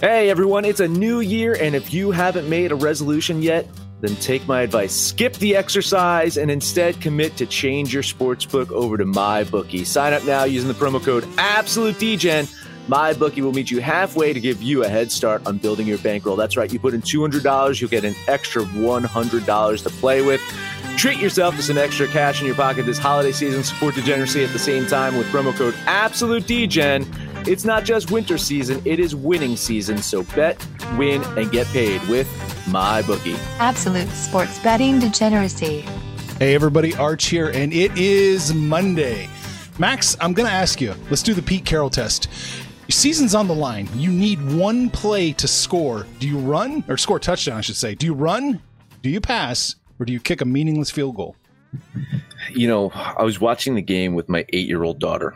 Hey everyone, it's a new year, and if you haven't made a resolution yet, then take my advice. Skip the exercise and instead commit to change your sportsbook over to MyBookie. Sign up now using the promo code AbsoluteDGen. MyBookie will meet you halfway to give you a head start on building your bankroll. That's right, you put in $200, you'll get an extra $100 to play with. Treat yourself to some extra cash in your pocket this holiday season. Support degeneracy at the same time with promo code AbsoluteDGen. It's not just winter season, it is winning season. So bet, win, and get paid with my bookie. Absolute sports betting degeneracy. Hey, everybody, Arch here, and it is Monday. Max, I'm going to ask you let's do the Pete Carroll test. Your season's on the line. You need one play to score. Do you run, or score a touchdown, I should say? Do you run? Do you pass? Or do you kick a meaningless field goal? You know, I was watching the game with my eight year old daughter,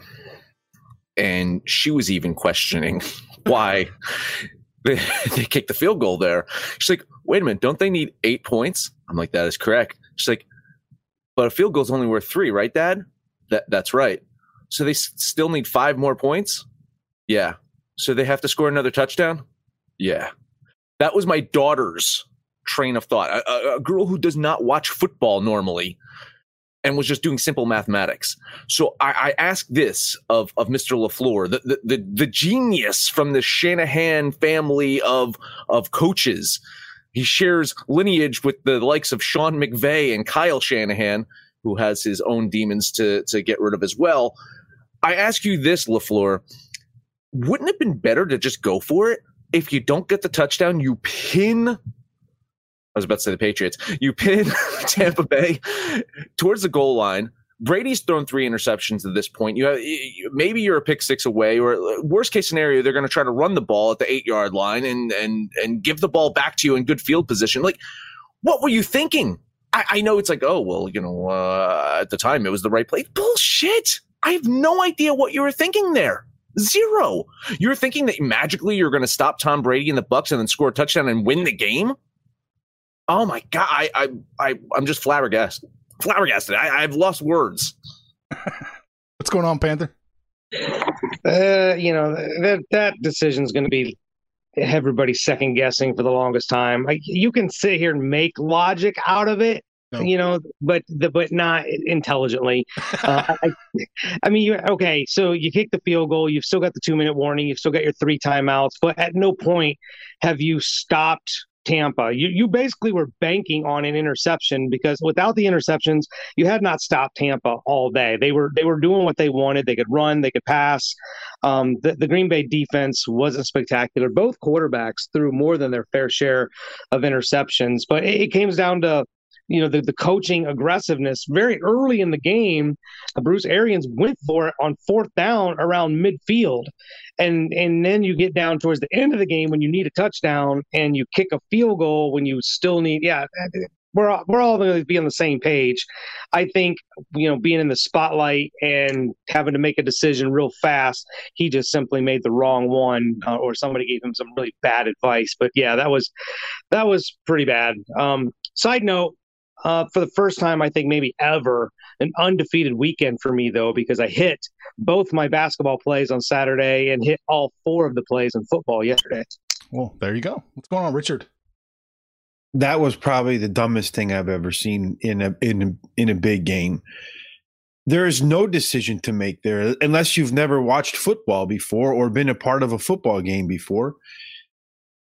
and she was even questioning why they, they kicked the field goal there. She's like, wait a minute, don't they need eight points? I'm like, that is correct. She's like, but a field goal is only worth three, right, Dad? That that's right. So they s- still need five more points. Yeah. So they have to score another touchdown. Yeah. That was my daughter's train of thought. A, a, a girl who does not watch football normally and was just doing simple mathematics. So I, I ask this of of Mr. Lafleur, the, the the the genius from the Shanahan family of of coaches. He shares lineage with the likes of Sean McVay and Kyle Shanahan, who has his own demons to to get rid of as well. I ask you this, Lafleur, wouldn't it have been better to just go for it? If you don't get the touchdown, you pin I was about to say the Patriots. You pin Tampa Bay towards the goal line. Brady's thrown three interceptions at this point. You have, maybe you're a pick six away, or uh, worst case scenario, they're going to try to run the ball at the eight yard line and and and give the ball back to you in good field position. Like, what were you thinking? I, I know it's like, oh well, you know, uh, at the time it was the right play. Bullshit! I have no idea what you were thinking there. Zero. You're thinking that magically you're going to stop Tom Brady and the Bucs and then score a touchdown and win the game. Oh my god! I I, I I'm just flabbergasted. Flabbergasted. I, I've lost words. What's going on, Panther? Uh, you know that that decision is going to be everybody second guessing for the longest time. Like you can sit here and make logic out of it, No. you know, but the but not intelligently. Uh, I, I mean, you okay? So you kick the field goal. You've still got the two minute warning. You've still got your three timeouts. But at no point have you stopped Tampa. You you basically were banking on an interception because without the interceptions, you had not stopped Tampa all day. They were they were doing what they wanted. They could run, they could pass. Um, the, the Green Bay defense wasn't spectacular. Both quarterbacks threw more than their fair share of interceptions, but it, it came down to you know the, the coaching aggressiveness. Very early in the game uh, bruce arians went for it on fourth down around midfield. And and then you get down towards the end of the game when you need a touchdown and you kick a field goal when you still need yeah we're all, we're all going to be on the same page. I think you know being in the spotlight and having to make a decision real fast he just simply made the wrong one uh, or somebody gave him some really bad advice. But yeah that was that was pretty bad. Um side note uh, for the first time, I think maybe ever, an undefeated weekend for me, though, because I hit both my basketball plays on Saturday and hit all four of the plays in football yesterday. Well, there you go. What's going on, Richard? That was probably the dumbest thing I've ever seen in a in a, in a big game. There is no decision to make there unless you've never watched football before or been a part of a football game before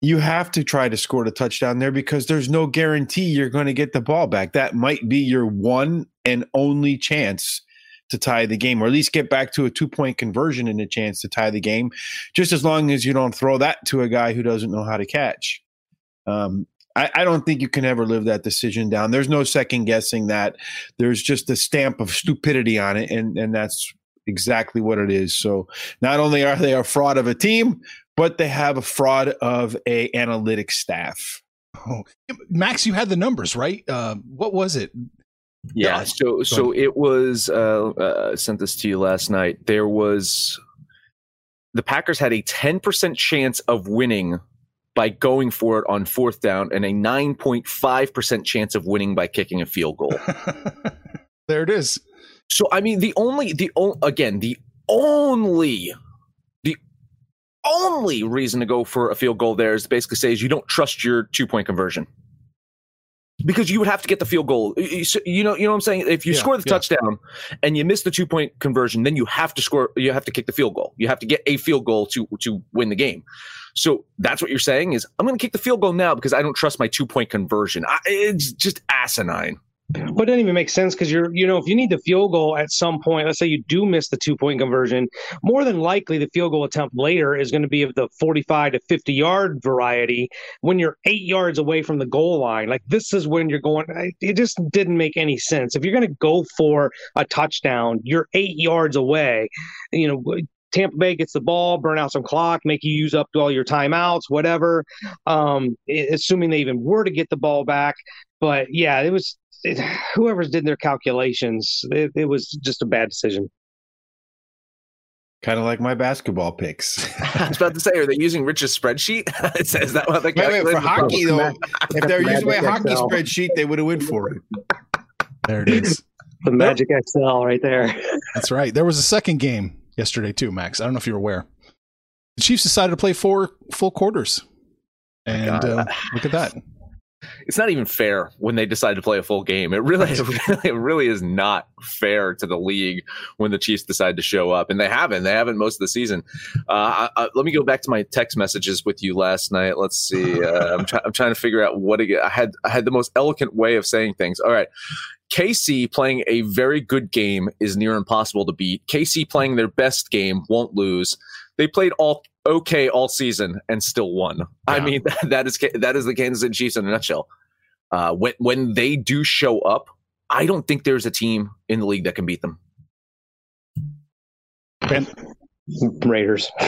you have to try to score the touchdown there because there's no guarantee you're going to get the ball back. That might be your one and only chance to tie the game, or at least get back to a two point conversion and a chance to tie the game, just as long as you don't throw that to a guy who doesn't know how to catch. Um, I, I don't think you can ever live that decision down. There's no second guessing that. There's just a stamp of stupidity on it, and and that's exactly what it is. So not only are they a fraud of a team, but they have a fraud of a analytics staff. Oh, Max, you had the numbers right. Uh, what was it? Yeah, Yeah. so so it was uh, uh sent this to you last night. There was the Packers had a 10% chance of winning by going for it on fourth down and a 9.5% chance of winning by kicking a field goal. there it is. So I mean, the only the o- again the only the only reason to go for a field goal there is to basically say is you don't trust your two point conversion because you would have to get the field goal. You you know, you know what I'm saying. If you Yeah, score the yeah. touchdown and you miss the two point conversion, then you have to score. You have to kick the field goal. You have to get a field goal to to win the game. So that's what you're saying is I'm going to kick the field goal now because I don't trust my two point conversion. I, it's just asinine. But it doesn't even make sense because you're, you know, if you need the field goal at some point, let's say you do miss the two point conversion, more than likely the field goal attempt later is going to be of the 45 to 50 yard variety when you're eight yards away from the goal line. Like this is when you're going, it just didn't make any sense. If you're going to go for a touchdown, you're eight yards away, you know. Tampa Bay gets the ball, burn out some clock, make you use up all your timeouts, whatever. Um, assuming they even were to get the ball back, but yeah, it was it, whoever's did their calculations, it, it was just a bad decision. Kind of like my basketball picks. I was about to say, are they using Rich's spreadsheet? is, is that what they Wait, wait, for hockey though, if they're using my hockey Excel. spreadsheet, they would have went for it. There it is. The Magic XL right there. That's right. There was a second game yesterday too, Max. I don't know if you're aware. The Chiefs decided to play four full quarters, and uh, look at that. It's not even fair when they decide to play a full game. It really, it really, it really is not fair to the league when the Chiefs decide to show up, and they haven't. They haven't most of the season. Uh, I, I, let me go back to my text messages with you last night. Let's see. Uh, I'm, try, I'm trying to figure out what to, I had. I had the most eloquent way of saying things. All right. KC playing a very good game is near impossible to beat. KC playing their best game won't lose. They played all okay all season and still won. I Yeah. mean, that is that is the Kansas City Chiefs in a nutshell. Uh, when when they do show up, I don't think there's a team in the league that can beat them. Ben- Raiders. oh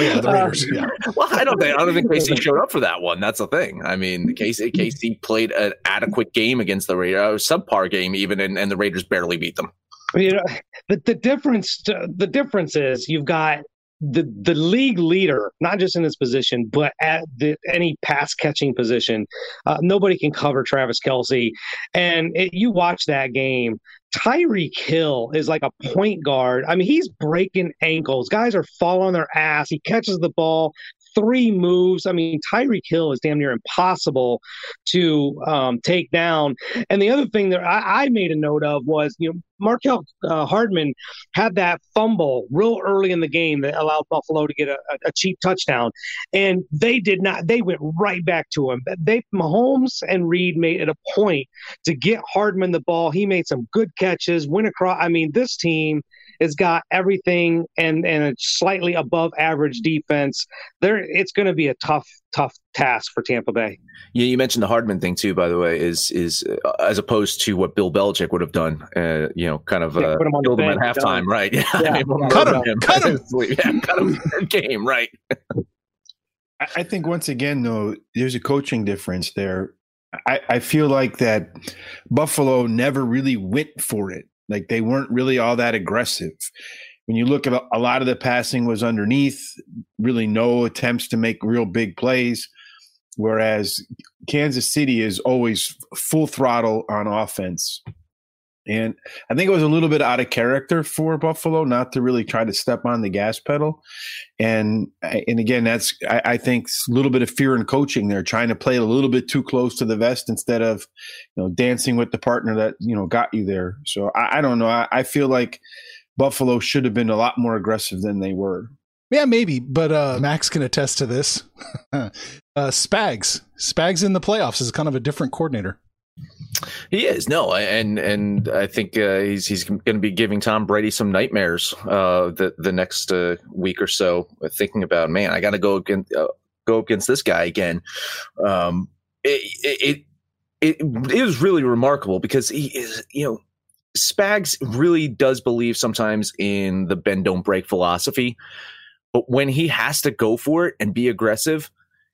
yeah, the Raiders. Yeah. Well, I don't think I don't think KC showed up for that one. That's the thing. I mean, KC KC played an adequate game against the Raiders, a subpar game even, and, and the Raiders barely beat them. you know, the, the difference the difference is you've got the the league leader, not just in his position, but at the, any pass catching position. Uh, nobody can cover Travis Kelce, and it, you watch that game. Tyreek Hill is like a point guard. I mean, he's breaking ankles. Guys are falling on their ass. He catches the ball, three moves. I mean, Tyreek Hill is damn near impossible to um, take down. And the other thing that I, I made a note of was, you know, Markel uh, Hardman had that fumble real early in the game that allowed Buffalo to get a, a- cheap touchdown, and they did not. They went right back to him. They Mahomes and Reid made it a point to get Hardman the ball. He made some good catches, went across. I mean, this team has got everything and and a slightly above average defense. There, it's going to be a tough, tough task for Tampa Bay. Yeah, you mentioned the Hardman thing too. By the way, is is uh, as opposed to what Bill Belichick would have done. Uh, you know, kind of Yeah, uh, put him on the killed him at bench, halftime, right? Yeah, Yeah. I mean, we'll Cut murder him, cut him. yeah, cut him game, right? I, I think once again, though, there's a coaching difference there. I, I feel like that Buffalo never really went for it. Like they weren't really all that aggressive. When you look at a, a lot of the passing was underneath, really no attempts to make real big plays. Whereas Kansas City is always full throttle on offense. And I think it was a little bit out of character for Buffalo not to really try to step on the gas pedal. And and again, that's I, I think a little bit of fear in coaching. They're trying to play a little bit too close to the vest instead of, you know, dancing with the partner that you know got you there. So I, I don't know. I, I feel like Buffalo should have been a lot more aggressive than they were. Yeah, maybe, but uh, Max can attest to this. uh, Spags, Spags in the playoffs is kind of a different coordinator. He is no, and and I think uh, he's he's going to be giving Tom Brady some nightmares uh, the the next uh, week or so. Thinking about man, I got to go against uh, go against this guy again. Um, it, it it it is really remarkable because he is you know Spags really does believe sometimes in the bend don't break philosophy. but when he has to go for it and be aggressive,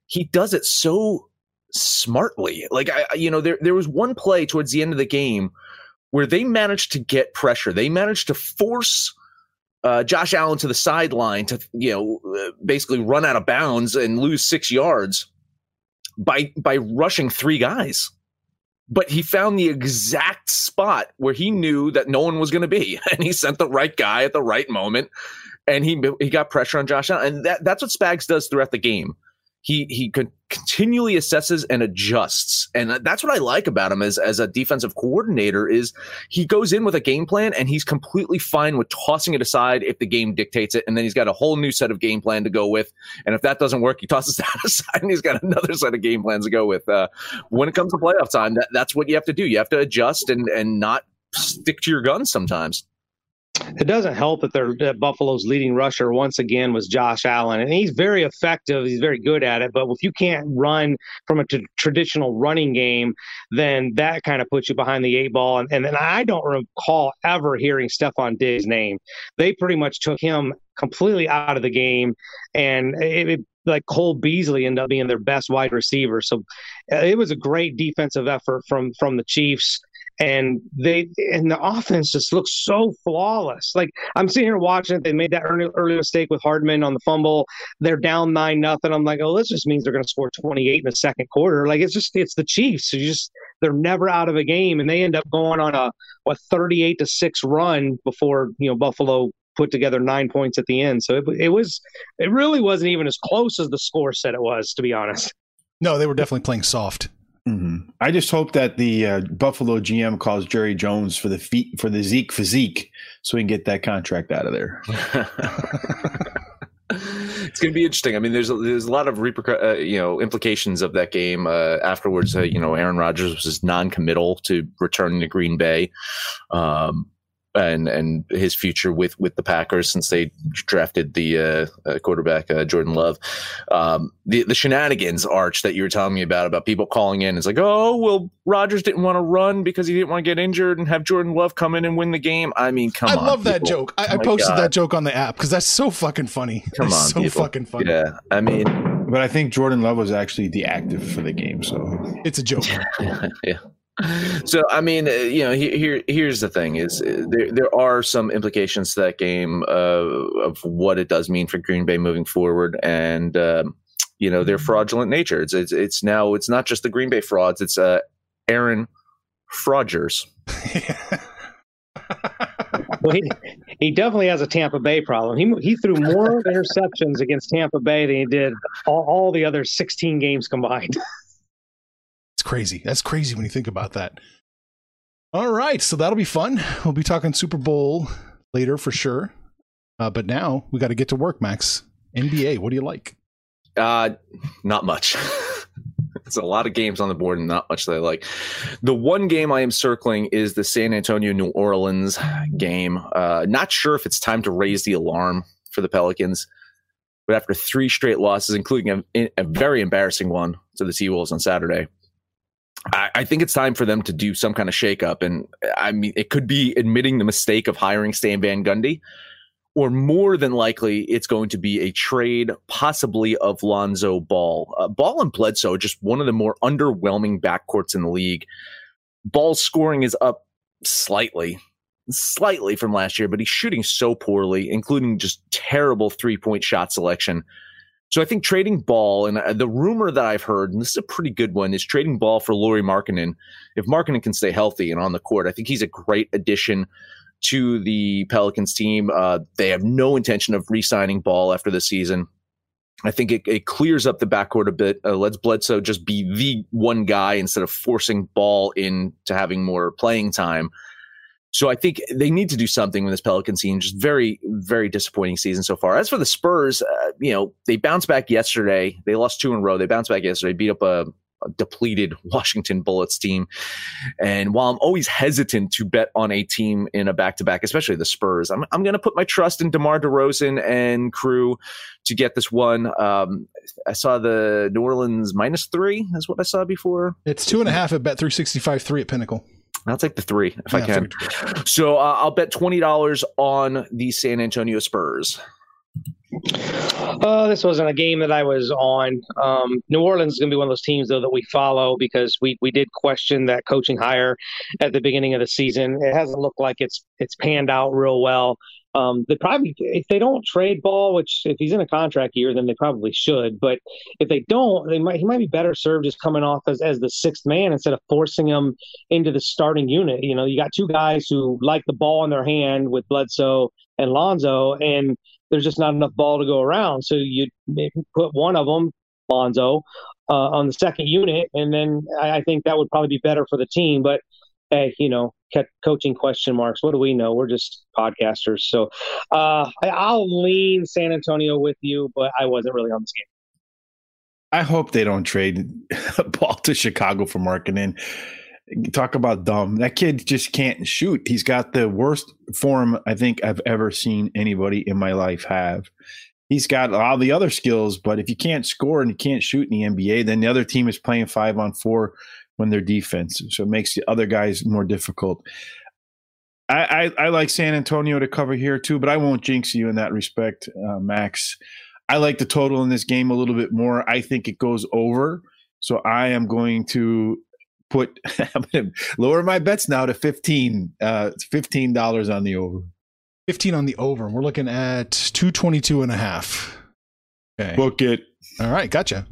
he does it so smartly. Like I, you know, there there was one play towards the end of the game where they managed to get pressure. They managed to force uh, Josh Allen to the sideline to you know uh, basically run out of bounds and lose six yards by by rushing three guys. But he found the exact spot where he knew that no one was going to be, and he sent the right guy at the right moment, and he he got pressure on Josh Allen, and that that's what Spags does throughout the game he he continually assesses and adjusts. And that's what i like about him as as a defensive coordinator is he goes in with a game plan and he's completely fine with tossing it aside if the game dictates it. And then he's got a whole new set of game plan to go with. And if that doesn't work he tosses that aside and he's got another set of game plans to go with. Uh, when it comes to playoff time that, that's what you have to do. You have to adjust and and not stick to your guns sometimes it doesn't help that their that Buffalo's leading rusher once again was Josh Allen, and he's very effective. He's very good at it. But if you can't run from a t- traditional running game, then that kind of puts you behind the eight ball. And, and then I don't recall ever hearing Stefon Diggs' name. They pretty much took him completely out of the game, and it, it like Cole Beasley ended up being their best wide receiver. So uh, it was a great defensive effort from from the Chiefs and they and the offense just looks so flawless. Like I'm sitting here watching it. They made that early, early mistake with Hardman on the fumble. They're down nine nothing. I'm like, oh, this just means they're going to score 28 in the second quarter. Like it's just it's the Chiefs. You just they're never out of a game, and they end up going on a what 38 to six run before you know Buffalo put together nine points at the end. So it, it was it really wasn't even as close as the score said it was, to be honest. No, they were definitely playing soft. Mm-hmm. I just hope that the uh, Buffalo GM calls Jerry Jones for the feet for the Zeke physique, so we can get that contract out of there. it's going to be interesting. I mean, there's a, there's a lot of repercu- uh, you know implications of that game uh, afterwards. Uh, you know, Aaron Rodgers was non-committal to returning to Green Bay. Um, and and his future with with the Packers since they drafted the uh, uh, quarterback uh, Jordan Love. Um, the the shenanigans arch that you were telling me about about people calling in is like, oh well, Rodgers didn't want to run because he didn't want to get injured and have Jordan Love come in and win the game. I mean, come I on, I love that joke. I, oh I posted God. that joke on the app because that's so fucking funny. Come that's on, so people. fucking funny. Yeah, I mean, but I think Jordan Love was actually the active for the game, so it's a joke. yeah so I mean, uh, you know, here here's the thing: is uh, there there are some implications to that game uh, of what it does mean for Green Bay moving forward, and um, you know their fraudulent nature. It's, it's it's now it's not just the Green Bay frauds; it's uh, Aaron Fraudgers. well, he, he definitely has a Tampa Bay problem. He he threw more interceptions against Tampa Bay than he did all, all the other 16 games combined. Crazy. That's crazy when you think about that. All right, so that'll be fun. We'll be talking Super Bowl later for sure. Uh, but now we got to get to work, Max. NBA, what do you like? Uh, not much. it's a lot of games on the board and not much that I like. The one game I am circling is the San Antonio New Orleans game. Uh, not sure if it's time to raise the alarm for the Pelicans, but after three straight losses, including a, a very embarrassing one to the T Wolves on Saturday, I, I, think it's time for them to do some kind of shakeup. And I mean, it could be admitting the mistake of hiring Stan Van Gundy, or more than likely, it's going to be a trade, possibly of Lonzo Ball. Uh, Ball and Bledsoe, just one of the more underwhelming backcourts in the league. Ball's scoring is up slightly, slightly from last year, but he's shooting so poorly, including just terrible three point shot selection. So I think trading Ball and uh, the rumor that I've heard, and this is a pretty good one, is trading Ball for Lauri Markkanen. If Markkanen can stay healthy and on the court, I think he's a great addition to the Pelicans team. Uh, they have no intention of re-signing Ball after the season. I think it, it clears up the backcourt a bit. Uh, lets Bledsoe just be the one guy instead of forcing Ball into having more playing time. So I think they need to do something with this Pelican team. Just very, very disappointing season so far. As for the Spurs, uh, you know, they bounced back yesterday. They lost two in a row. They bounced back yesterday, beat up a, a depleted Washington Bullets team. And while I'm always hesitant to bet on a team in a back-to-back, especially the Spurs, I'm, I'm going to put my trust in DeMar DeRozan and crew to get this one. Um, I saw the New Orleans minus three is what I saw before. It's two and a half at Bet 365 three at Pinnacle. I'll take the three if yeah, I can. So uh, I'll bet twenty dollars on the San Antonio Spurs. Uh, this wasn't a game that I was on. Um, New Orleans is going to be one of those teams, though, that we follow because we, we did question that coaching hire at the beginning of the season. It hasn't looked like it's it's panned out real well. Um, they probably, if they don't trade Ball, which if he's in a contract year, then they probably should. But if they don't, they might he might be better served just coming off as, as the sixth man instead of forcing him into the starting unit. You know, you got two guys who like the ball in their hand with Bledsoe and Lonzo, and there's just not enough ball to go around. So you put one of them, Lonzo, uh, on the second unit, and then I, I think that would probably be better for the team. But hey, you know, coaching question marks. What do we know? We're just podcasters. So uh, I, will lean San Antonio with you, but I wasn't really on this game. I hope they don't trade ball to Chicago for Markkanen. Talk about dumb. That kid just can't shoot. He's got the worst form I think I've ever seen anybody in my life have. He's got all the other skills, but if you can't score and you can't shoot in the NBA, then the other team is playing five on four when they're defensive. So it makes the other guys more difficult. I, I, I, like San Antonio to cover here too, but I won't jinx you in that respect, uh, Max. I like the total in this game a little bit more. I think it goes over. So I am going to put I'm going to lower my bets now to 15 uh $15 on the over. 15 on the over. We're looking at 222 and a half. Okay. Book it. All right, gotcha.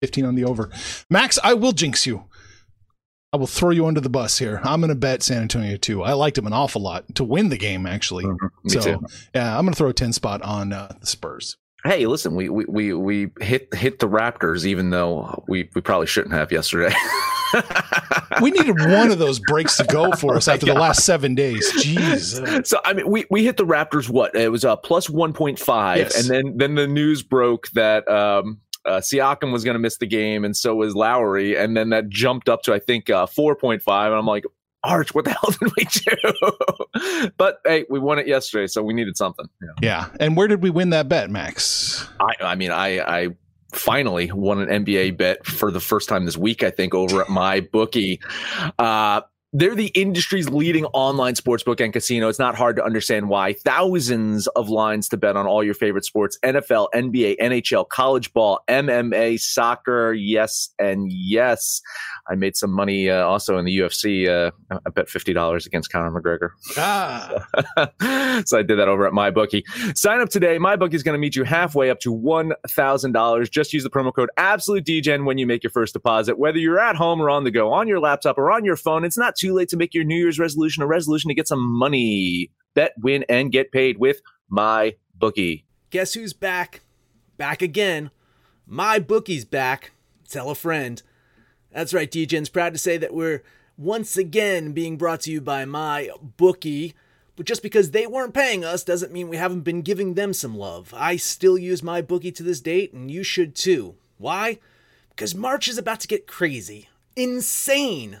15 on the over. Max, I will jinx you. I will throw you under the bus here. I'm going to bet San Antonio too. I liked him an awful lot to win the game, actually. Mm-hmm. so, too. yeah, I'm going to throw a 10 spot on uh, the Spurs. Hey, listen, we, we, we, we hit hit the Raptors, even though we, we probably shouldn't have yesterday. we needed one of those breaks to go for us after the last seven days. Jeez. So I mean, we, we hit the Raptors. What it was a plus one point five, yes. and then then the news broke that um, uh, Siakam was going to miss the game, and so was Lowry, and then that jumped up to I think uh, four point five, and I'm like, Arch, what the hell did we do? but hey, we won it yesterday, so we needed something. Yeah. yeah. And where did we win that bet, Max? I, I mean, I, I finally won an NBA bet for the first time this week, I think, over at my bookie. Uh, they're the industry's leading online sportsbook and casino. It's not hard to understand why. Thousands of lines to bet on all your favorite sports NFL, NBA, NHL, college ball, MMA, soccer. Yes, and yes. I made some money uh, also in the UFC. Uh, I bet $50 against Conor McGregor. Ah. so I did that over at MyBookie. Sign up today. MyBookie is going to meet you halfway up to $1,000. Just use the promo code AbsoluteDGen when you make your first deposit. Whether you're at home or on the go, on your laptop or on your phone, it's not too late to make your New Year's resolution a resolution to get some money. Bet, win, and get paid with my bookie. Guess who's back? Back again. My bookie's back. Tell a friend. That's right, DGen's proud to say that we're once again being brought to you by my bookie. But just because they weren't paying us doesn't mean we haven't been giving them some love. I still use my bookie to this date, and you should too. Why? Because March is about to get crazy, insane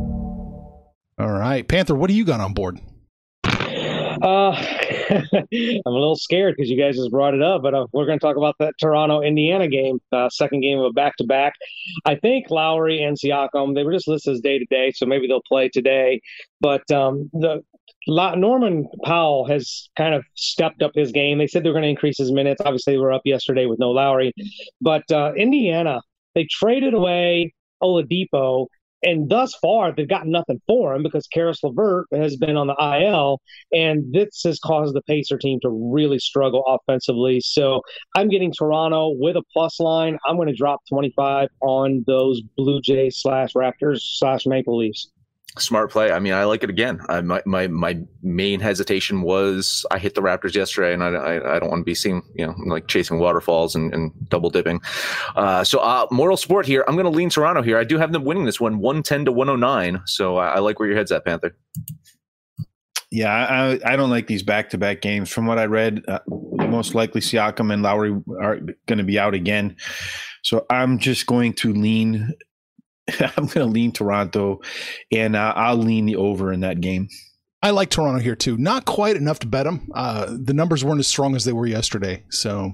Right, Panther, what do you got on board? Uh, I'm a little scared because you guys just brought it up, but uh, we're going to talk about that Toronto Indiana game, uh, second game of a back to back. I think Lowry and Siakam they were just listed as day to day, so maybe they'll play today. But um, the Norman Powell has kind of stepped up his game. They said they were going to increase his minutes. Obviously, they were up yesterday with no Lowry, but uh, Indiana they traded away Oladipo and thus far, they've gotten nothing for him because Caris LeVert has been on the IL, and this has caused the Pacer team to really struggle offensively. So I'm getting Toronto with a plus line. I'm going to drop 25 on those Blue Jays slash Raptors slash Maple Leafs smart play. I mean, I like it again. I, my, my, my main hesitation was I hit the Raptors yesterday and I, I, I don't want to be seen, you know, like chasing waterfalls and, and double dipping. Uh, so, uh, moral sport here. I'm going to lean Toronto here. I do have them winning this one 110 to 109. So I, I like where your head's at, Panther. Yeah, I, I don't like these back to back games. From what I read, uh, most likely Siakam and Lowry are going to be out again. So I'm just going to lean I'm going to lean Toronto, and uh, I'll lean the over in that game. I like Toronto here too. Not quite enough to bet them. Uh, the numbers weren't as strong as they were yesterday, so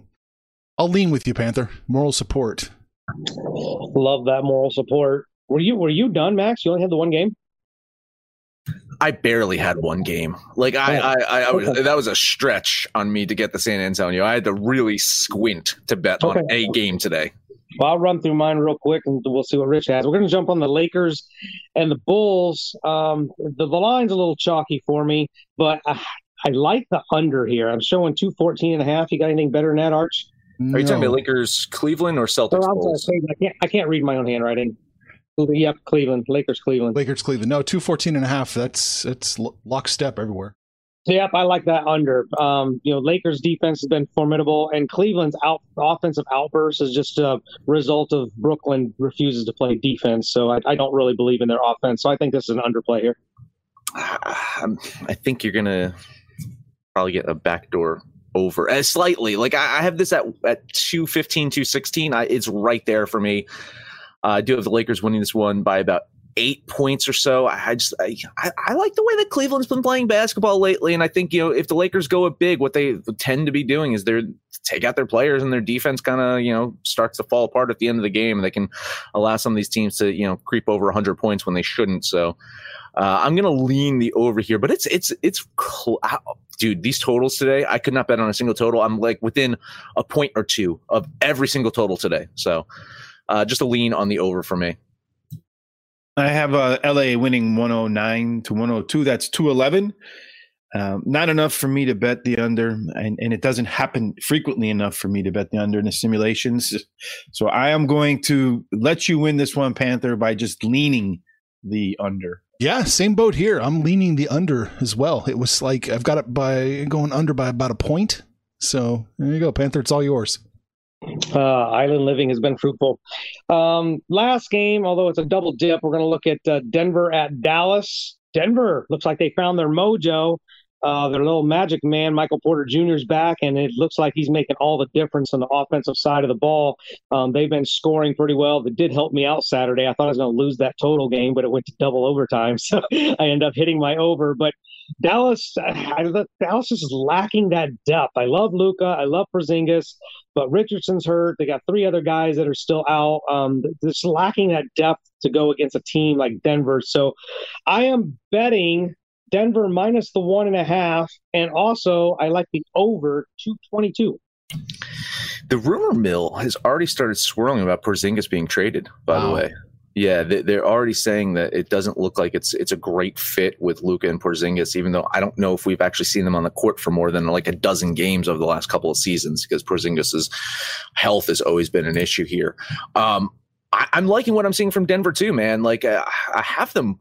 I'll lean with you, Panther. Moral support. Love that moral support. Were you were you done, Max? You only had the one game. I barely had one game. Like I, I, I, I was, that was a stretch on me to get the San Antonio. I had to really squint to bet okay. on a game today. Well, I'll run through mine real quick and we'll see what Rich has. We're going to jump on the Lakers and the Bulls. Um, the, the line's a little chalky for me, but I, I like the under here. I'm showing 214 and a half. You got anything better than that, Arch? Are you talking about Lakers, Cleveland, or Celtics? Oh, sorry, I can't. I can't read my own handwriting. Yep, Cleveland, Lakers, Cleveland, Lakers, Cleveland. No, two fourteen and a half. That's it's lockstep everywhere. Yep, I like that under. Um, you know, Lakers defense has been formidable, and Cleveland's out offensive outburst is just a result of Brooklyn refuses to play defense. So I, I don't really believe in their offense. So I think this is an underplay here. I think you're gonna probably get a backdoor over uh, slightly. Like I, I, have this at at 215, 216. I, it's right there for me. Uh, I do have the Lakers winning this one by about eight points or so. I just I, I, like the way that Cleveland's been playing basketball lately, and I think you know if the Lakers go up big, what they tend to be doing is they're take out their players and their defense kind of you know starts to fall apart at the end of the game, they can allow some of these teams to you know creep over 100 points when they shouldn't. So. Uh, I'm gonna lean the over here, but it's it's it's cl- dude. These totals today, I could not bet on a single total. I'm like within a point or two of every single total today. So, uh, just a lean on the over for me. I have uh, LA winning 109 to 102. That's 211. Um, not enough for me to bet the under, and, and it doesn't happen frequently enough for me to bet the under in the simulations. So I am going to let you win this one, Panther, by just leaning the under. Yeah, same boat here. I'm leaning the under as well. It was like I've got it by going under by about a point. So there you go, Panther. It's all yours. Uh, island living has been fruitful. Um, last game, although it's a double dip, we're going to look at uh, Denver at Dallas. Denver looks like they found their mojo. Uh, their little magic man, Michael Porter Jr. is back, and it looks like he's making all the difference on the offensive side of the ball. Um, they've been scoring pretty well. That did help me out Saturday. I thought I was going to lose that total game, but it went to double overtime, so I ended up hitting my over. But Dallas, I, Dallas is lacking that depth. I love Luka, I love Porzingis, but Richardson's hurt. They got three other guys that are still out. Um, just lacking that depth to go against a team like Denver. So I am betting Denver minus the one and a half, and also I like the over two twenty two. The rumor mill has already started swirling about Porzingis being traded. By wow. the way, yeah, they're already saying that it doesn't look like it's it's a great fit with Luka and Porzingis. Even though I don't know if we've actually seen them on the court for more than like a dozen games over the last couple of seasons, because Porzingis's health has always been an issue here. Um, I, am liking what I'm seeing from Denver too, man. Like uh, I have them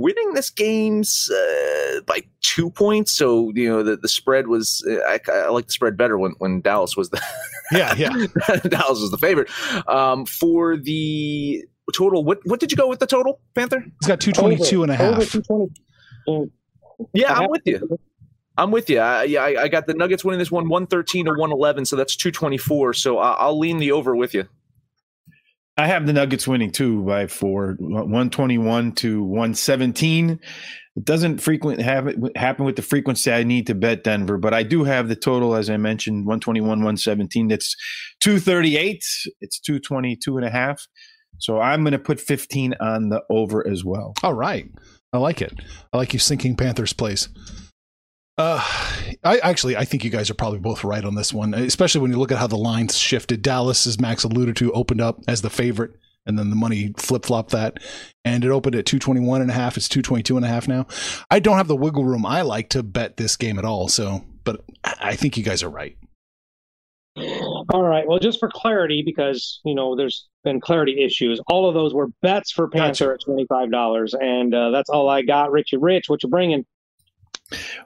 winning this game's uh, by two points. So you know the, the spread was I, I like the spread better when when Dallas was the yeah yeah Dallas was the favorite um, for the total. What what did you go with the total, Panther? He's got 222 and a half. Yeah, I'm with you. I'm with you. I, yeah, I, I, got the Nuggets winning this one 113 to 111, so that's 224. So I, will lean the over with you. I have the Nuggets winning too by four, 121 to 117. It doesn't frequently have happen with the frequency I need to bet Denver, but I do have the total, as I mentioned, 121, 117. That's 238. It's 222 and a half. So I'm going to put 15 on the over as well. All right. I like it. I like you sinking Panthers plays. Uh, I actually I think you guys are probably both right on this one, especially when you look at how the lines shifted. Dallas, as Max alluded to, opened up as the favorite, and then the money flip flopped that, and it opened at 221 and a half. It's 222 and a half now. I don't have the wiggle room I like to bet this game at all. So, but I think you guys are right. All right. Well, just for clarity, because you know there's been clarity issues. All of those were bets for Panther gotcha. at twenty five dollars, and uh, that's all I got. Richie Rich, what you bringing?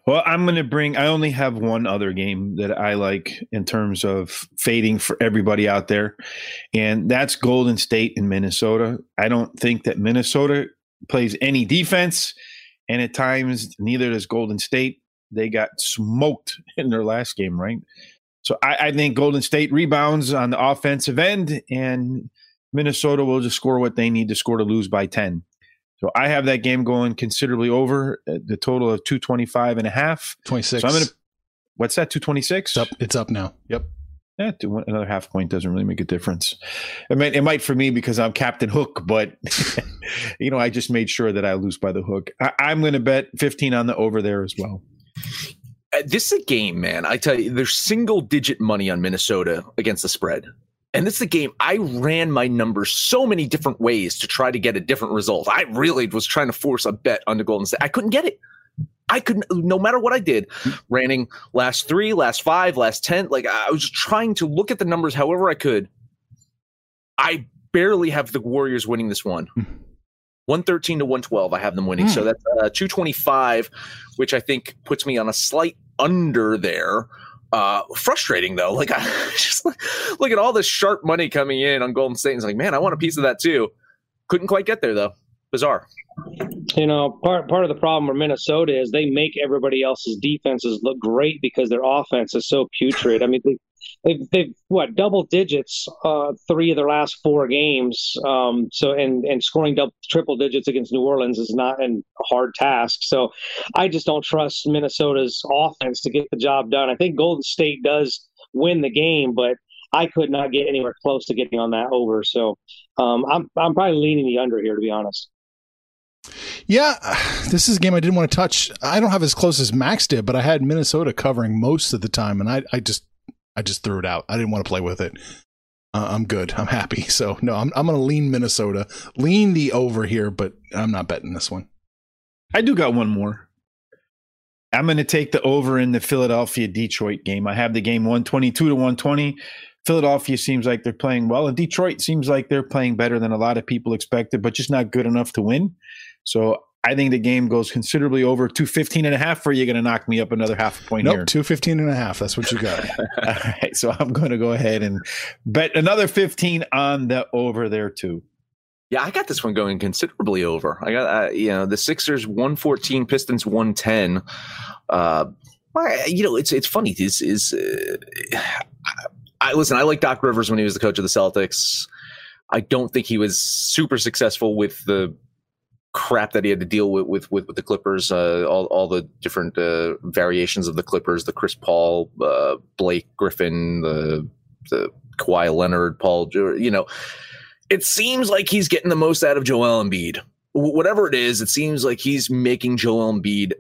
Well, I'm going to bring. I only have one other game that I like in terms of fading for everybody out there, and that's Golden State in Minnesota. I don't think that Minnesota plays any defense, and at times neither does Golden State. They got smoked in their last game, right? So I, I think Golden State rebounds on the offensive end, and Minnesota will just score what they need to score to lose by 10. So I have that game going considerably over the total of 225 and a half. 26. So I'm going to, what's that, 226? It's up, it's up now. Yep. Yeah, another half point doesn't really make a difference. It might, it might for me because I'm Captain Hook, but you know, I just made sure that I lose by the hook. I, I'm going to bet 15 on the over there as well. Uh, this is a game, man. I tell you, there's single digit money on Minnesota against the spread. And this is a game I ran my numbers so many different ways to try to get a different result. I really was trying to force a bet on the Golden State. I couldn't get it. I couldn't, no matter what I did, running last three, last five, last 10. Like I was just trying to look at the numbers however I could. I barely have the Warriors winning this one. Hmm. 113 to 112, I have them winning. Mm. So that's uh, 225, which I think puts me on a slight under there. Uh, frustrating though. Like I just look at all this sharp money coming in on Golden State. And it's like, man, I want a piece of that too. Couldn't quite get there though. Bizarre. You know, part part of the problem with Minnesota is they make everybody else's defenses look great because their offense is so putrid. I mean, they, they've they've what double digits uh, three of their last four games. Um, so and and scoring double triple digits against New Orleans is not a hard task. So I just don't trust Minnesota's offense to get the job done. I think Golden State does win the game, but I could not get anywhere close to getting on that over. So um, I'm I'm probably leaning the under here to be honest. Yeah, this is a game I didn't want to touch. I don't have as close as Max did, but I had Minnesota covering most of the time, and I, I just I just threw it out. I didn't want to play with it. Uh, I'm good. I'm happy. So no, I'm I'm to lean Minnesota, lean the over here, but I'm not betting this one. I do got one more. I'm going to take the over in the Philadelphia Detroit game. I have the game 122 to 120. Philadelphia seems like they're playing well, and Detroit seems like they're playing better than a lot of people expected, but just not good enough to win. So I think the game goes considerably over 215 and a half. Or you going to knock me up another half a point nope, here? 215 and a half. That's what you got. All right. So I'm going to go ahead and bet another 15 on the over there, too. Yeah, I got this one going considerably over. I got, uh, you know, the Sixers 114, Pistons 110. Uh, you know, it's it's funny. Is is uh, I listen. I like Doc Rivers when he was the coach of the Celtics. I don't think he was super successful with the crap that he had to deal with with with, with the Clippers, uh, all all the different uh, variations of the Clippers, the Chris Paul, uh, Blake Griffin, the the Kawhi Leonard, Paul, you know, it seems like he's getting the most out of Joel Embiid. Whatever it is, it seems like he's making Joel Embiid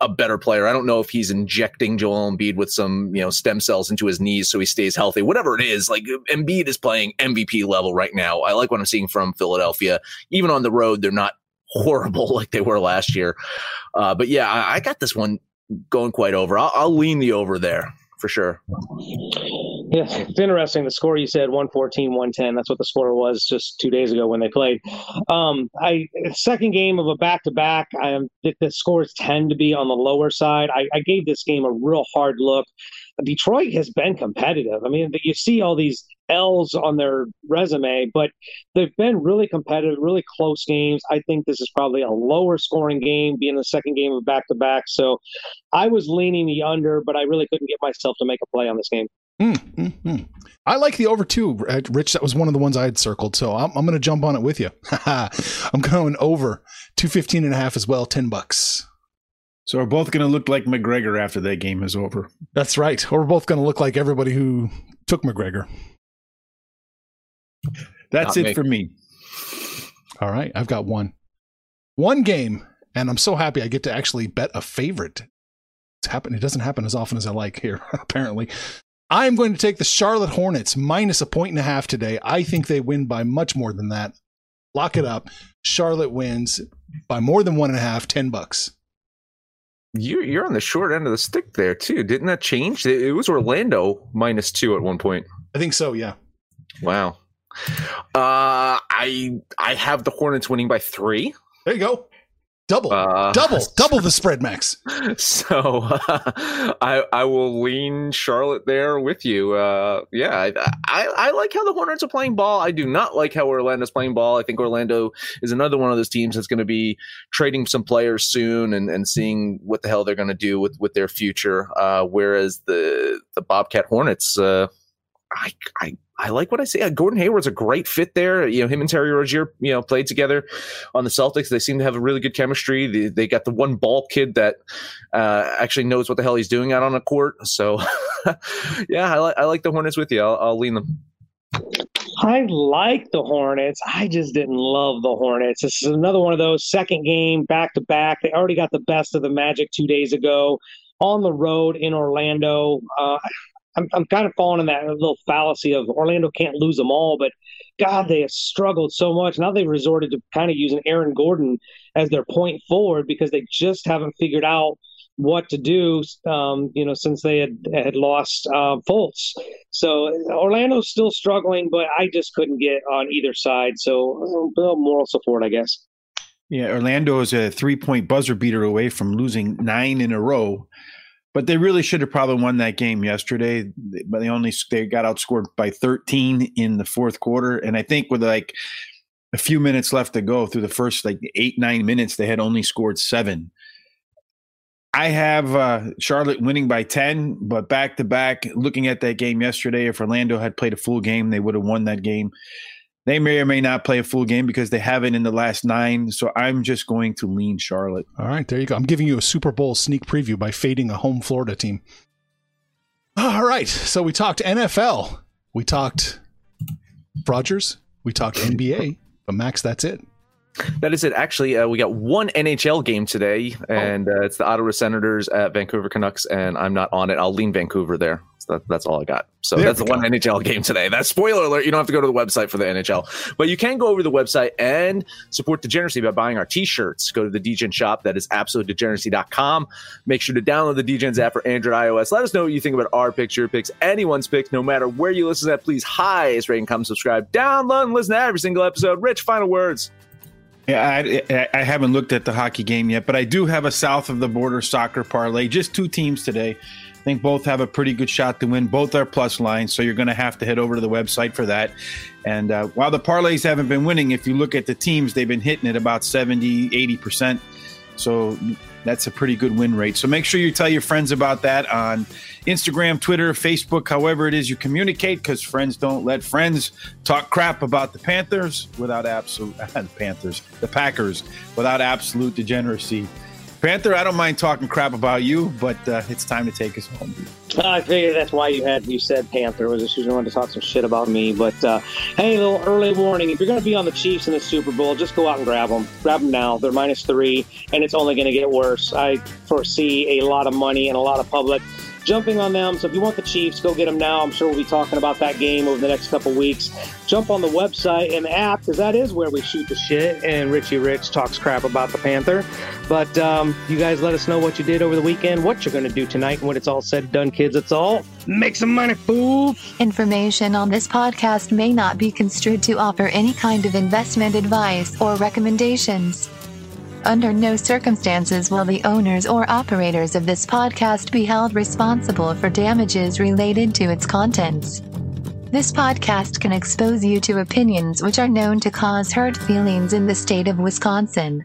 a better player. I don't know if he's injecting Joel Embiid with some, you know, stem cells into his knees so he stays healthy. Whatever it is, like Embiid is playing MVP level right now. I like what I'm seeing from Philadelphia. Even on the road, they're not horrible like they were last year. Uh, but yeah, I, I, got this one going quite over. I'll, I'll lean the over there for sure. Yeah, it's interesting. The score you said 114, 110. That's what the score was just two days ago when they played. Um, I second game of a back to back. The scores tend to be on the lower side. I, I gave this game a real hard look. Detroit has been competitive. I mean, you see all these L's on their resume, but they've been really competitive, really close games. I think this is probably a lower scoring game, being the second game of back to back. So I was leaning the under, but I really couldn't get myself to make a play on this game. Mm-hmm. I like the over two, uh, Rich. That was one of the ones I had circled, so I'm, I'm going to jump on it with you. I'm going over 215 and a half as well, 10 bucks. So we're both going to look like McGregor after that game is over. That's right. Or we're both going to look like everybody who took McGregor. That's Not it me. for me. All right. I've got one. One game, and I'm so happy I get to actually bet a favorite. It's happen. It doesn't happen as often as I like here, apparently. I'm going to take the Charlotte Hornets minus a point and a half today. I think they win by much more than that. Lock it up. Charlotte wins by more than one and a half, 10 bucks. You're you're on the short end of the stick there too. Didn't that change? It was Orlando minus two at one point. I think so. Yeah. Wow. Uh, I I have the Hornets winning by three. There you go. Double, uh, double, double the spread, Max. So uh, I I will lean Charlotte there with you. Uh, yeah, I, I, I like how the Hornets are playing ball. I do not like how Orlando's playing ball. I think Orlando is another one of those teams that's going to be trading some players soon and, and seeing what the hell they're going to do with with their future. Uh, whereas the the Bobcat Hornets, uh, I I I like what I see. Uh, Gordon Hayward's a great fit there. You know, him and Terry Rozier, you know, played together on the Celtics. They seem to have a really good chemistry. They, they got the one ball kid that uh, actually knows what the hell he's doing out on the court. So, yeah, I, li- I like the Hornets with you. I'll, I'll lean them. I like the Hornets. I just didn't love the Hornets. This is another one of those second game back to back. They already got the best of the Magic two days ago on the road in Orlando. Uh, I'm, I'm kind of falling in that little fallacy of Orlando can't lose them all, but God, they have struggled so much. Now they've resorted to kind of using Aaron Gordon as their point forward because they just haven't figured out what to do. Um, you know, since they had had lost uh, Fultz, so Orlando's still struggling, but I just couldn't get on either side. So uh, moral support, I guess. Yeah, Orlando is a three point buzzer beater away from losing nine in a row. But they really should have probably won that game yesterday. But they only they got outscored by 13 in the fourth quarter, and I think with like a few minutes left to go through the first like eight nine minutes, they had only scored seven. I have uh, Charlotte winning by 10, but back to back, looking at that game yesterday, if Orlando had played a full game, they would have won that game. They may or may not play a full game because they haven't in the last nine. So I'm just going to lean Charlotte. All right, there you go. I'm giving you a Super Bowl sneak preview by fading a home Florida team. All right, so we talked NFL, we talked Rodgers, we talked NBA, but Max, that's it. That is it. Actually, uh, we got one NHL game today, and uh, it's the Ottawa Senators at Vancouver Canucks, and I'm not on it. I'll lean Vancouver there. So that, that's all I got. So there that's the go. one NHL game today. That's spoiler alert. You don't have to go to the website for the NHL, but you can go over to the website and support Degeneracy by buying our t-shirts. Go to the Degen shop. That is absolutedegeneracy.com. Make sure to download the Degens app for Android, iOS. Let us know what you think about our picks, your picks, anyone's picks, no matter where you listen that. Please highest rate and come subscribe, download and listen to every single episode. Rich, final words. Yeah, I, I, haven't looked at the hockey game yet, but I do have a south of the border soccer parlay. Just two teams today. I think both have a pretty good shot to win. Both are plus lines, so you're going to have to head over to the website for that. And uh, while the parlays haven't been winning, if you look at the teams, they've been hitting at about 70, 80%. So that's a pretty good win rate. So make sure you tell your friends about that on Instagram, Twitter, Facebook, however it is you communicate, because friends don't let friends talk crap about the Panthers without absolute the Panthers, the Packers without absolute degeneracy. Panther, I don't mind talking crap about you, but uh, it's time to take us home. I figured that's why you had you said Panther was just you wanted to talk some shit about me. But uh, hey, a little early warning: if you're going to be on the Chiefs in the Super Bowl, just go out and grab them. Grab them now. They're minus three, and it's only going to get worse. I foresee a lot of money and a lot of public jumping on them. So if you want the Chiefs, go get them now. I'm sure we'll be talking about that game over the next couple weeks. Jump on the website and app because that is where we shoot the shit. And Richie Rich talks crap about the Panther. But um, you guys let us know what you did over the weekend, what you're going to do tonight, and when it's all said and done, kids. It's all make some money, fool. Information on this podcast may not be construed to offer any kind of investment advice or recommendations. Under no circumstances will the owners or operators of this podcast be held responsible for damages related to its contents. This podcast can expose you to opinions which are known to cause hurt feelings in the state of Wisconsin.